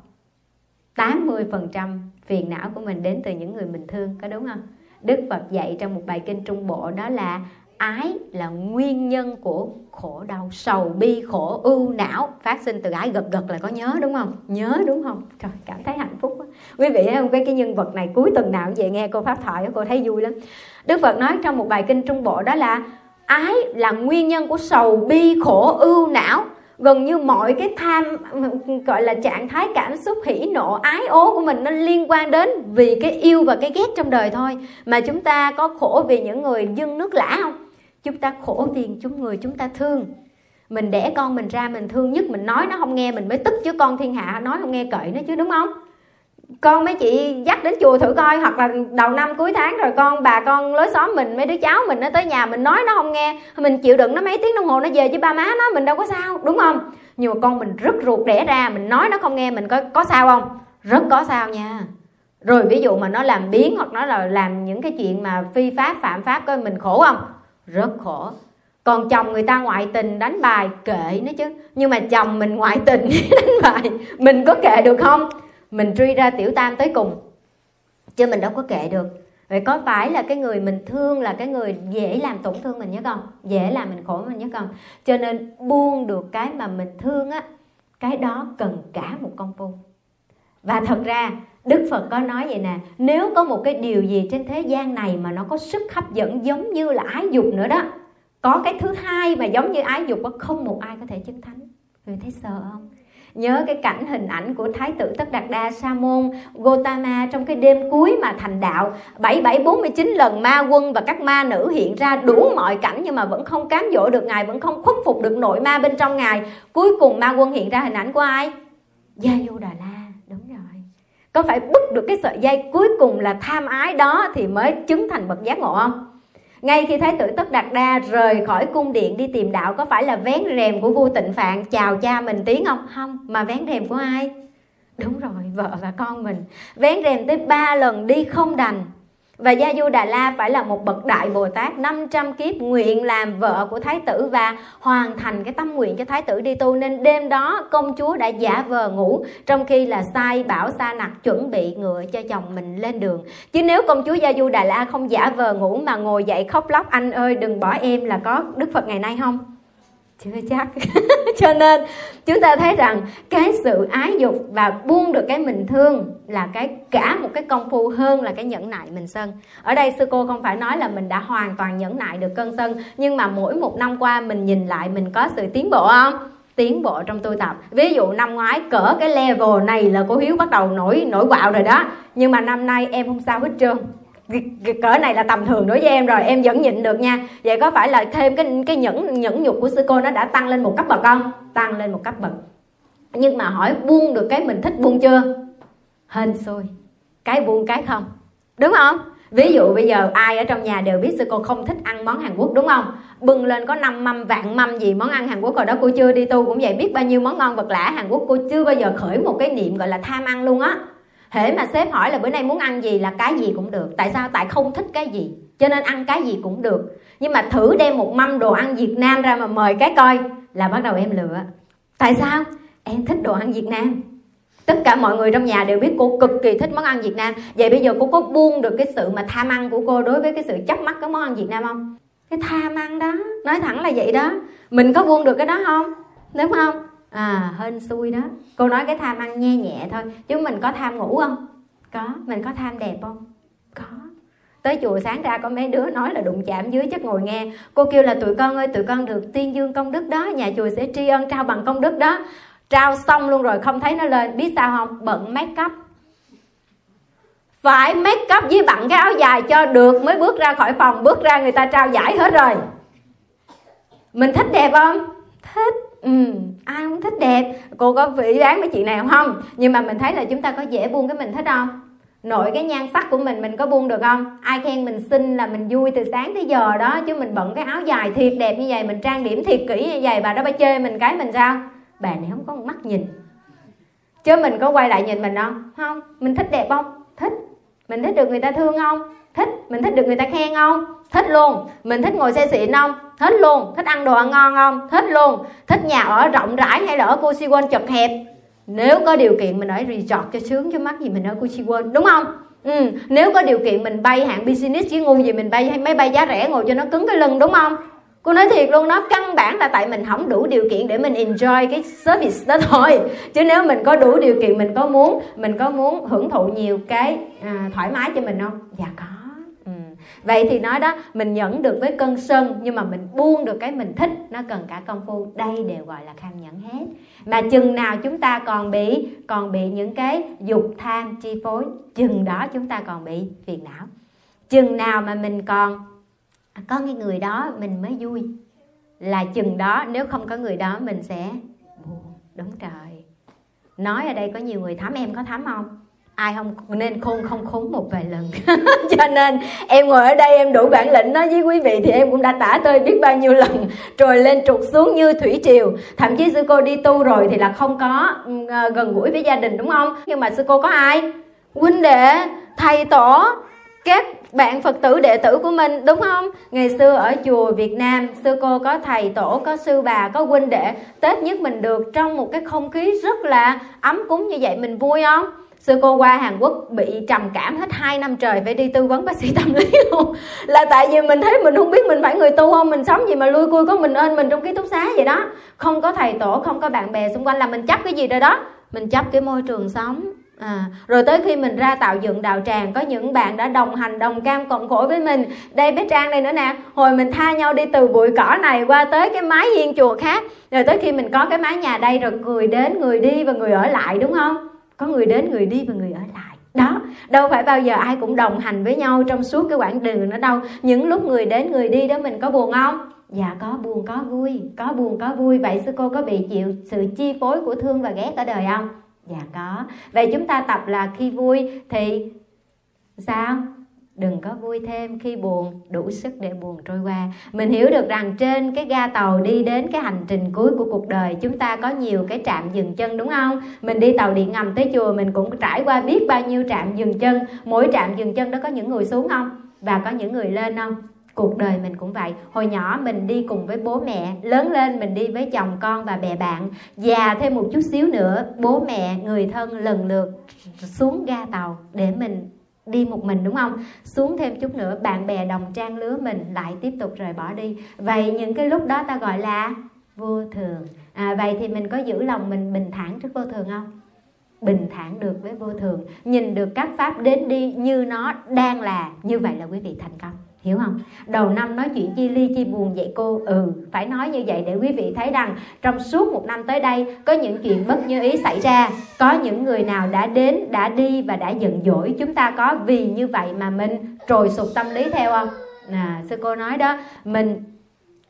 Speaker 1: 80% phiền não của mình đến từ những người mình thương, có đúng không? Đức Phật dạy trong một bài kinh Trung Bộ đó là ái là nguyên nhân của khổ đau, sầu bi khổ, ưu não, phát sinh từ ái gật gật là có nhớ, đúng không? Nhớ, đúng không? Trời, cảm thấy hạnh phúc quá. quý vị thấy không? Cái cái nhân vật này cuối tuần nào vậy, nghe cô pháp thoại cô thấy vui lắm. Đức phật nói trong một bài kinh trung bộ đó là ái là nguyên nhân của sầu bi khổ, ưu não gần như mọi cái tham, gọi là trạng thái cảm xúc, hỉ nộ, ái ố của mình nó liên quan đến vì cái yêu và cái ghét trong đời thôi. Mà chúng ta có khổ vì những người dưng nước lã không? Chúng ta khổ vì chúng người chúng ta thương. Mình đẻ con mình ra mình thương nhất, mình nói nó không nghe, mình mới tức chứ con thiên hạ nói không nghe cậy nó chứ, đúng không? Con mấy chị dắt đến chùa thử coi, hoặc là đầu năm cuối tháng rồi con, bà con lối xóm mình, mấy đứa cháu mình nó tới nhà mình nói nó không nghe, mình chịu đựng nó mấy tiếng đồng hồ nó về với ba má nó, mình đâu có sao, đúng không? Nhưng mà con mình rất ruột đẻ ra, mình nói nó không nghe, mình có có sao không? Rất có sao nha. Rồi ví dụ mà nó làm biến hoặc nó là làm những cái chuyện mà phi pháp, phạm pháp coi mình khổ không? Rất khổ. Còn chồng người ta ngoại tình đánh bài kệ nó chứ. Nhưng mà chồng mình ngoại tình [LAUGHS] đánh bài, mình có kệ được không? Mình truy ra tiểu tam tới cùng. Chứ mình đâu có kệ được. Vậy có phải là cái người mình thương là cái người dễ làm tổn thương mình nhất không dễ làm mình khổ mình nhất không cho nên buông được cái mà mình thương á cái đó cần cả một công phu và thật ra Đức Phật có nói vậy nè Nếu có một cái điều gì trên thế gian này Mà nó có sức hấp dẫn giống như là ái dục nữa đó Có cái thứ hai mà giống như ái dục đó, Không một ai có thể chứng thánh. Người thấy sợ không? Nhớ cái cảnh hình ảnh của thái tử tất đạt đa sa môn gotama trong cái đêm cuối mà thành đạo. Bảy bảy bốn mươi chín lần ma quân và các ma nữ hiện ra đủ mọi cảnh nhưng mà vẫn không cám dỗ được ngài, vẫn không khuất phục được nội ma bên trong ngài. Cuối cùng ma quân hiện ra hình ảnh của ai? Gia du đà la. Đúng rồi. Có phải bứt được cái sợi dây cuối cùng là tham ái đó thì mới chứng thành bậc giác ngộ không? Ngay khi thái tử tất đạt đa rời khỏi cung điện đi tìm đạo, có phải là vén rèm của vua tịnh phạn chào cha mình tiếng không không, mà vén rèm của ai? Đúng rồi, vợ và con mình. Vén rèm tới ba lần đi không đành và Gia Du Đà La phải là một bậc đại Bồ Tát 500 kiếp nguyện làm vợ của Thái tử và hoàn thành cái tâm nguyện cho Thái tử đi tu. Nên đêm đó công chúa đã giả vờ ngủ, trong khi là sai bảo, sa nặc chuẩn bị ngựa cho chồng mình lên đường. Chứ nếu công chúa Gia Du Đà La không giả vờ ngủ mà ngồi dậy khóc lóc, anh ơi, đừng bỏ em là có Đức Phật ngày nay không? Chưa chắc. [LAUGHS] Cho nên, chúng ta thấy rằng cái sự ái dục và buông được cái mình thương là cái cả một cái công phu hơn là cái nhẫn nại mình sân. Ở đây sư cô không phải nói là mình đã hoàn toàn nhẫn nại được cơn sân, nhưng mà mỗi một năm qua mình nhìn lại mình có sự tiến bộ không? Tiến bộ trong tu tập. Ví dụ năm ngoái cỡ cái level này là cô hiếu bắt đầu nổi nổi quạo rồi đó. Nhưng mà năm nay em không sao hết trơn cỡ này là tầm thường đối với em rồi, em vẫn nhịn được nha. Vậy có phải là thêm cái cái nhẫn nhẫn nhục của sư cô nó đã tăng lên một cấp bậc không? Tăng lên một cấp bậc. Nhưng mà hỏi, buông được cái mình thích buông chưa? Hên xui. Cái buông cái không. Đúng không? Ví dụ bây giờ ai ở trong nhà đều biết sư cô không thích ăn món hàn quốc, đúng không? Bưng lên có năm mâm, vạn mâm gì món ăn hàn quốc rồi đó, cô chưa đi tu cũng vậy, biết bao nhiêu món ngon vật lạ hàn quốc, cô chưa bao giờ khởi một cái niệm gọi là tham ăn luôn á hễ mà sếp hỏi là bữa nay muốn ăn gì là cái gì cũng được. Tại sao? Tại không thích cái gì. Cho nên ăn cái gì cũng được. Nhưng mà thử đem một mâm đồ ăn việt nam ra mà mời cái coi là bắt đầu em lựa. Tại sao? Em thích đồ ăn việt nam. Tất cả mọi người trong nhà đều biết cô cực kỳ thích món ăn việt nam. Vậy bây giờ cô có buông được cái sự mà tham ăn của cô đối với cái sự chấp mắt cái món ăn việt nam không? Cái tham ăn đó. Nói thẳng là vậy đó. Mình có buông được cái đó không? Đúng không à hên xui đó. Cô nói cái tham ăn nhẹ nhẹ thôi. Chứ mình có tham ngủ không? Có. Mình có tham đẹp không? Có. Tới chùa sáng ra có mấy đứa nói là đụng chạm dưới chắc ngồi nghe. Cô kêu là, tụi con ơi, tụi con được tuyên dương công đức đó. Nhà chùa sẽ tri ân trao bằng công đức đó. Trao xong luôn rồi không thấy nó lên. Biết sao không? Bận make up. Phải make up với bận cái áo dài cho được mới bước ra khỏi phòng. Bước ra người ta trao giải hết rồi. Mình thích đẹp không? Thích ừ ai không thích đẹp. Cô có phỉ bán với chị này không? Nhưng mà mình thấy là chúng ta có dễ buông cái mình thích không? Nội cái nhan sắc của mình mình có buông được không? Ai khen mình xinh là mình vui từ sáng tới giờ đó, chứ mình bận cái áo dài thiệt đẹp như vậy, mình trang điểm thiệt kỹ như vậy, bà đó bà chê mình cái mình sao? Bà này không có một mắt nhìn. Chứ mình có quay lại nhìn mình không? Không. Mình thích đẹp không? Thích. Mình thích được người ta thương không? Thích. Mình thích được người ta khen không? Thích luôn. Mình thích ngồi xe xịn không? Thích luôn thích ăn đồ ăn ngon không? Thích luôn. Thích nhà ở rộng rãi hay là ở Kusiwon chật hẹp? Nếu có điều kiện mình ở resort cho sướng cho mắt gì mình ở Kusiwon đúng không? Ừ. nếu có điều kiện mình bay hạng business chứ ngu gì mình bay hay máy bay giá rẻ ngồi cho nó cứng cái lưng đúng không? Cô nói thiệt luôn nó căn bản là tại mình không đủ điều kiện để mình enjoy cái service đó thôi. Chứ nếu mình có đủ điều kiện mình có muốn mình có muốn hưởng thụ nhiều cái à, thoải mái cho mình không? Dạ có vậy thì nói đó, mình nhẫn được với cơn sân, nhưng mà mình buông được cái mình thích, nó cần cả công phu. Đây đều gọi là kham nhẫn hết. Mà chừng nào chúng ta còn bị còn bị những cái dục tham chi phối, chừng đó chúng ta còn bị phiền não. Chừng nào mà mình còn có cái người đó mình mới vui, là chừng đó nếu không có người đó mình sẽ buồn. Đúng trời. Nói ở đây có nhiều người thắm em có thắm không? Ai không, nên khôn không khốn một vài lần. [LAUGHS] Cho nên, em ngồi ở đây em đủ bản lĩnh nói với quý vị thì em cũng đã tả tơi biết bao nhiêu lần. [LAUGHS] Rồi lên trục xuống như thủy triều. Thậm chí sư cô đi tu rồi thì là không có ừ, ờ, gần gũi với gia đình, đúng không? Nhưng mà sư cô có ai? Huynh đệ, thầy tổ, các bạn phật tử, đệ tử của mình, đúng không? Ngày xưa ở chùa việt nam, sư cô có thầy tổ, có sư bà, có huynh đệ. Tết nhất mình được trong một cái không khí rất là ấm cúng như vậy. Mình vui không? Sư cô qua Hàn Quốc bị trầm cảm hết 2 năm trời phải đi tư vấn bác sĩ tâm lý luôn. Là tại vì mình thấy mình không biết mình phải người tu không mình sống gì mà lui cui có mình ơn mình trong ký túc xá vậy đó. Không có thầy tổ không có bạn bè xung quanh là mình chấp cái gì rồi đó mình chấp cái môi trường sống. À, rồi tới khi mình ra tạo dựng đạo tràng có những bạn đã đồng hành đồng cam cộng khổ với mình. Đây bé trang đây nữa nè hồi mình tha nhau đi từ bụi cỏ này qua tới cái mái hiên chùa khác. Rồi tới khi mình có cái mái nhà đây rồi người đến người đi và người ở lại đúng không? Có người đến, người đi và người ở lại. Đó, đâu phải bao giờ ai cũng đồng hành với nhau trong suốt cái quãng đường đó đâu. Những lúc người đến, người đi đó mình có buồn không? Dạ có buồn, có vui. Có buồn, có vui. Vậy sư cô có bị chịu sự chi phối của thương và ghét ở đời không? Dạ có. Vậy chúng ta tập là khi vui thì sao? Đừng có vui thêm khi buồn, đủ sức để buồn trôi qua. Mình hiểu được rằng trên cái ga tàu đi đến cái hành trình cuối của cuộc đời, chúng ta có nhiều cái trạm dừng chân, đúng không? Mình đi tàu điện ngầm tới chùa, mình cũng trải qua biết bao nhiêu trạm dừng chân. Mỗi trạm dừng chân đó có những người xuống không? Và có những người lên không? Cuộc đời mình cũng vậy. Hồi nhỏ mình đi cùng với bố mẹ, lớn lên mình đi với chồng con và bè bạn. Già thêm một chút xíu nữa, bố mẹ, người thân lần lượt xuống ga tàu để mình đi một mình đúng không? Xuống thêm chút nữa bạn bè đồng trang lứa mình lại tiếp tục rời bỏ đi. Vậy những cái lúc đó ta gọi là vô thường. À, vậy thì mình có giữ lòng mình bình thản trước vô thường không? Bình thản được với vô thường. Nhìn được các pháp đến đi như nó đang là như vậy là quý vị thành công hiểu không? Đầu năm nói chuyện chi ly chi buồn vậy cô. Ừ phải nói như vậy để quý vị thấy rằng trong suốt một năm tới đây có những chuyện bất như ý xảy ra. Có những người nào đã đến đã đi và đã giận dỗi chúng ta có vì như vậy mà mình trồi sụp tâm lý theo không? À, sư cô nói đó mình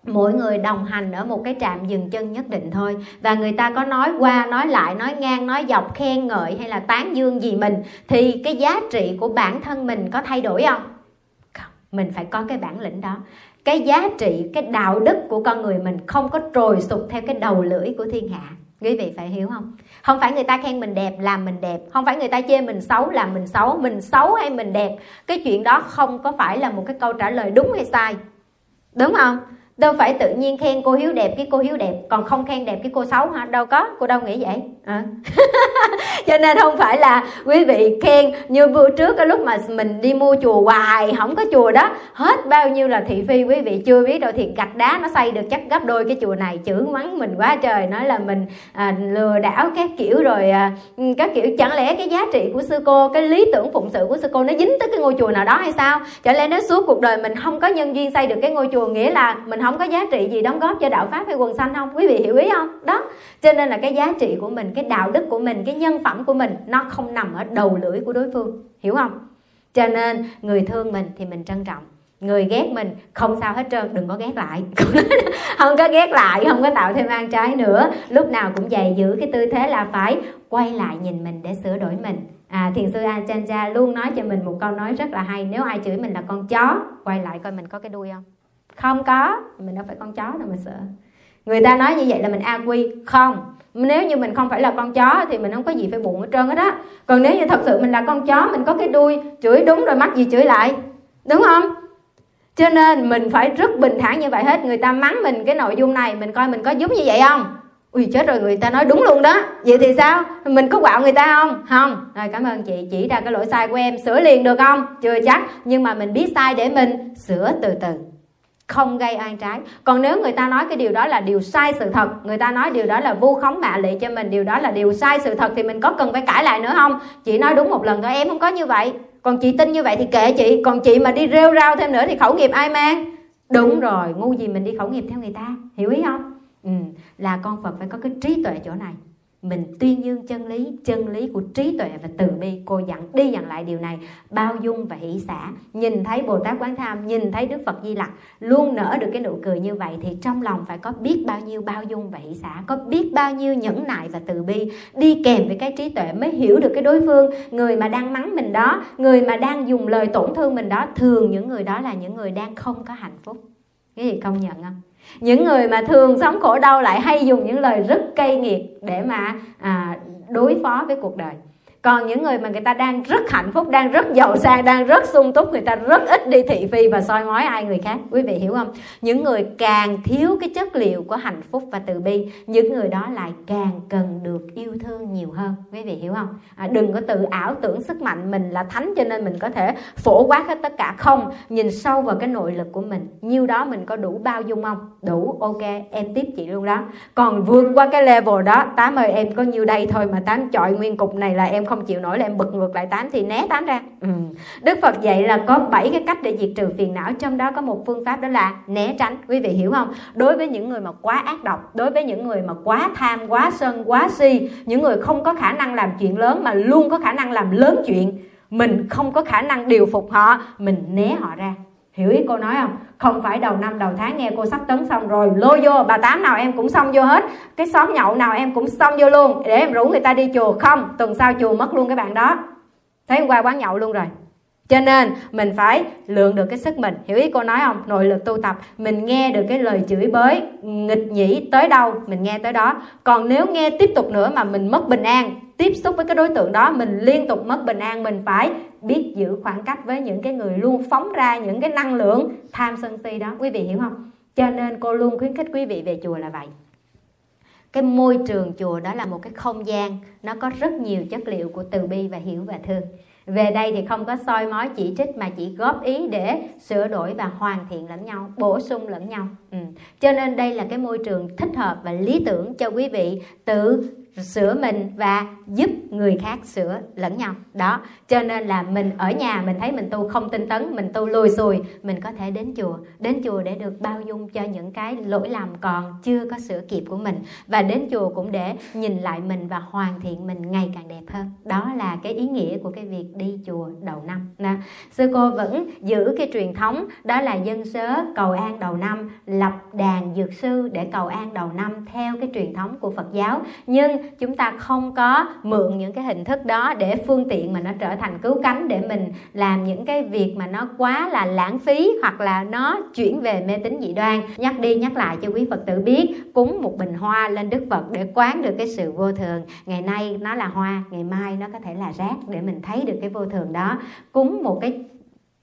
Speaker 1: mỗi người đồng hành ở một cái trạm dừng chân nhất định thôi. Và người ta có nói qua nói lại nói ngang nói dọc khen ngợi hay là tán dương gì mình thì cái giá trị của bản thân mình có thay đổi không? Mình phải có cái bản lĩnh đó. Cái giá trị, cái đạo đức của con người mình không có trồi sụp theo cái đầu lưỡi của thiên hạ. Quý vị phải hiểu không? Không phải người ta khen mình đẹp, làm mình đẹp. Không phải người ta chê mình xấu, làm mình xấu. Mình xấu hay mình đẹp, cái chuyện đó không có phải là một cái câu trả lời đúng hay sai. Đúng không? Đâu phải tự nhiên khen cô hiếu đẹp cái cô hiếu đẹp còn không khen đẹp cái cô xấu hả? Đâu có cô đâu nghĩ vậy? À. [LAUGHS] cho nên không phải là quý vị khen như bữa trước cái lúc mà mình đi mua chùa hoài không có chùa đó. Hết bao nhiêu là thị phi quý vị chưa biết đâu thì gạch đá nó xây được chắc gấp đôi cái chùa này. Chữ mắng mình quá trời nói là mình à, lừa đảo các kiểu rồi à, ừ, các kiểu. Chẳng lẽ cái giá trị của sư cô cái lý tưởng phụng sự của sư cô nó dính tới cái ngôi chùa nào đó hay sao? Chẳng lẽ nếu suốt cuộc đời mình không có nhân duyên xây được cái ngôi chùa nghĩa là mình không có giá trị gì đóng góp cho đạo pháp hay quần xanh không? Quý vị hiểu ý không? Đó cho nên là cái giá trị của mình cái đạo đức của mình cái nhân phẩm của mình nó không nằm ở đầu lưỡi của đối phương. Hiểu không? Cho nên người thương mình thì mình trân trọng người ghét mình không sao hết trơn đừng có ghét lại. [LAUGHS] Không có ghét lại không có tạo thêm ăn trái nữa. Lúc nào cũng dày giữ cái tư thế là phải quay lại nhìn mình để sửa đổi mình. À, thiền sư Ajahn luôn nói cho mình một câu nói rất là hay nếu ai chửi mình là con chó quay lại coi mình có cái đuôi không? Không có. Mình đâu phải con chó đâu mà sợ. Người ta nói như vậy là mình a quy không. Nếu như mình không phải là con chó thì mình không có gì phải buồn hết trơn hết á. Còn nếu như thật sự mình là con chó, mình có cái đuôi, chửi đúng rồi mắc gì chửi lại. Đúng không? Cho nên mình phải rất bình thản như vậy hết. Người ta mắng mình cái nội dung này, mình coi mình có giống như vậy không? Ui, chết rồi, người ta nói đúng luôn đó. Vậy thì sao? Mình có quạo người ta không? Không. Rồi, cảm ơn chị. Chỉ ra cái lỗi sai của em, sửa liền được không? Chưa chắc, nhưng mà mình biết sai để mình sửa từ từ không gây oan trái. Còn nếu người ta nói cái điều đó là điều sai sự thật người ta nói điều đó là vu khống mạ lị cho mình điều đó là điều sai sự thật thì mình có cần phải cãi lại nữa không? Chị nói đúng một lần thôi em không có như vậy. Còn chị tin như vậy thì kệ chị. Còn chị mà đi rêu rao thêm nữa thì khẩu nghiệp ai mang? Đúng rồi ngu gì mình đi khẩu nghiệp theo người ta hiểu ý không? Ừ, là con phật phải có cái trí tuệ chỗ này mình tuyên dương chân lý chân lý của trí tuệ và từ bi. Cô dặn đi dặn lại điều này. Bao dung và hỷ xả. Nhìn thấy bồ tát quán tham, nhìn thấy đức phật di lặc, luôn nở được cái nụ cười như vậy thì trong lòng phải có biết bao nhiêu bao dung và hỷ xả, có biết bao nhiêu nhẫn nại và từ bi. Đi kèm với cái trí tuệ mới hiểu được cái đối phương. Người mà đang mắng mình đó, người mà đang dùng lời tổn thương mình đó, thường những người đó là những người đang không có hạnh phúc. Cái gì công nhận không? Những người mà thường sống khổ đau lại hay dùng những lời rất cay nghiệt để mà à, đối phó với cuộc đời còn những người mà người ta đang rất hạnh phúc đang rất giàu sang đang rất sung túc người ta rất ít đi thị phi và soi mói ai người khác. Quý vị hiểu không? Những người càng thiếu cái chất liệu của hạnh phúc và từ bi những người đó lại càng cần được yêu thương nhiều hơn. Quý vị hiểu không? À, đừng có tự ảo tưởng sức mạnh mình là thánh cho nên mình có thể phổ quát hết tất cả. Không nhìn sâu vào cái nội lực của mình. Nhiêu đó mình có đủ bao dung không? Đủ ok em tiếp chị luôn đó. Còn vượt qua cái level đó tám ơi em có nhiêu đây thôi mà tám chọi nguyên cục này là em không chịu nổi là em bật ngược lại tám thì né tám ra. Ừ. đức phật dạy là có bảy cái cách để diệt trừ phiền não trong đó có một phương pháp đó là né tránh. Quý vị hiểu không? Đối với những người mà quá ác độc đối với những người mà quá tham quá sân quá si những người không có khả năng làm chuyện lớn mà luôn có khả năng làm lớn chuyện mình không có khả năng điều phục họ mình né họ ra hiểu ý cô nói không? Không phải đầu năm đầu tháng nghe cô sắp tấn xong rồi, lôi vô, bà tám nào em cũng xong vô hết. Cái xóm nhậu nào em cũng xong vô luôn, để em rủ người ta đi chùa. Không, tuần sau chùa mất luôn cái bạn đó. Thấy hôm qua quán nhậu luôn rồi. Cho nên, mình phải lượng được cái sức mình. Hiểu ý cô nói không? Nội lực tu tập, mình nghe được cái lời chửi bới, nghịch nhĩ tới đâu, mình nghe tới đó. Còn nếu nghe tiếp tục nữa mà mình mất bình an, tiếp xúc với cái đối tượng đó, mình liên tục mất bình an, mình phải biết giữ khoảng cách với những cái người luôn phóng ra những cái năng lượng tham sân si đó. Quý vị hiểu không? Cho nên cô luôn khuyến khích quý vị về chùa là vậy. Cái môi trường chùa đó là một cái không gian, nó có rất nhiều chất liệu của từ bi và hiểu và thương. Về đây thì không có soi mói chỉ trích mà chỉ góp ý để sửa đổi và hoàn thiện lẫn nhau, bổ sung lẫn nhau. Ừ. cho nên đây là cái môi trường thích hợp và lý tưởng cho quý vị tự sửa mình và giúp người khác sửa lẫn nhau. Đó, cho nên là mình ở nhà mình thấy mình tu không tinh tấn, mình tu lùi xùi, mình có thể đến chùa. Đến chùa để được bao dung cho những cái lỗi lầm còn chưa có sửa kịp của mình. Và đến chùa cũng để nhìn lại mình và hoàn thiện mình ngày càng đẹp hơn. Đó là cái ý nghĩa của cái việc đi chùa đầu năm. Nè, sư cô vẫn giữ cái truyền thống, đó là dân sớ cầu an đầu năm, lập đàn dược sư để cầu an đầu năm theo cái truyền thống của phật giáo. Nhưng chúng ta không có mượn những cái hình thức đó để phương tiện mà nó trở thành cứu cánh để mình làm những cái việc mà nó quá là lãng phí hoặc là nó chuyển về mê tín dị đoan. Nhắc đi nhắc lại cho quý phật tử biết, cúng một bình hoa lên đức phật để quán được cái sự vô thường. Ngày nay nó là hoa, ngày mai nó có thể là rác để mình thấy được cái vô thường đó. Cúng một cái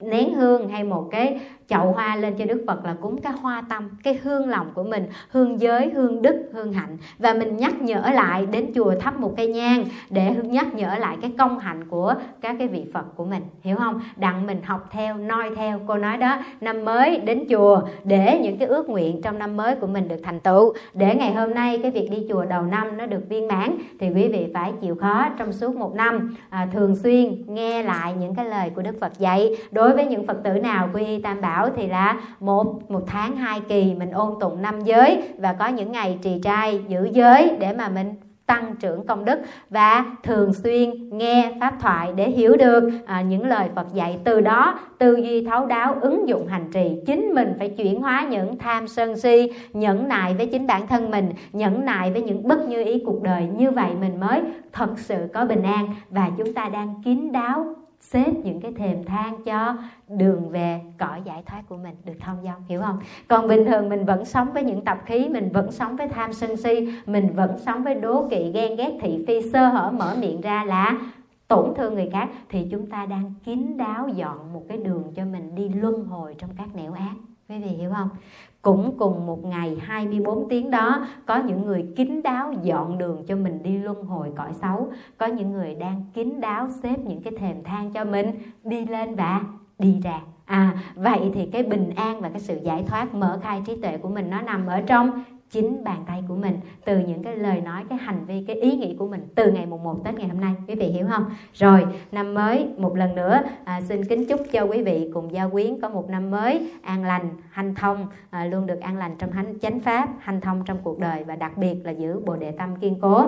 Speaker 1: nén hương hay một cái chậu hoa lên cho Đức Phật là cúng cái hoa tâm, cái hương lòng của mình, hương giới, hương đức, hương hạnh và mình nhắc nhở lại đến chùa thắp một cây nhang để nhắc nhở lại cái công hạnh của các cái vị Phật của mình, hiểu không? Đặng mình học theo, noi theo. Cô nói đó, năm mới đến chùa để những cái ước nguyện trong năm mới của mình được thành tựu, để ngày hôm nay cái việc đi chùa đầu năm nó được viên mãn thì quý vị phải chịu khó trong suốt một năm à, thường xuyên nghe lại những cái lời của Đức Phật dạy. Đối với những Phật tử nào quy y Tam Bảo bảo thì là một một tháng hai kỳ mình ôn tụng năm giới và có những ngày trì trai giữ giới để mà mình tăng trưởng công đức và thường xuyên nghe pháp thoại để hiểu được à, những lời Phật dạy. Từ đó tư duy thấu đáo ứng dụng hành trì chính mình phải chuyển hóa những tham sân si nhẫn nại với chính bản thân mình nhẫn nại với những bất như ý cuộc đời. Như vậy mình mới thật sự có bình an và chúng ta đang kín đáo xếp những cái thềm thang cho đường về cõi giải thoát của mình, được thông dong, hiểu không? Còn bình thường mình vẫn sống với những tập khí, mình vẫn sống với tham sân si, mình vẫn sống với đố kỵ, ghen ghét, thị phi, sơ hở, mở miệng ra là tổn thương người khác, thì chúng ta đang kín đáo dọn một cái đường cho mình đi luân hồi trong các nẻo ác. Quý vị hiểu không? Cũng cùng một ngày 24 tiếng đó, có những người kín đáo dọn đường cho mình đi luân hồi cõi xấu. Có những người đang kín đáo xếp những cái thềm thang cho mình. Đi lên và đi ra. À vậy thì cái bình an và cái sự giải thoát, mở khai trí tuệ của mình nó nằm ở trong chính bàn tay của mình từ những cái lời nói cái hành vi cái ý nghĩ của mình từ ngày mùng 1 Tết ngày hôm nay. Quý vị hiểu không? Rồi năm mới một lần nữa à, xin kính chúc cho quý vị cùng gia quyến có một năm mới an lành hanh thông à, luôn được an lành trong hánh chánh pháp hanh thông trong cuộc đời và đặc biệt là giữ bồ đề tâm kiên cố.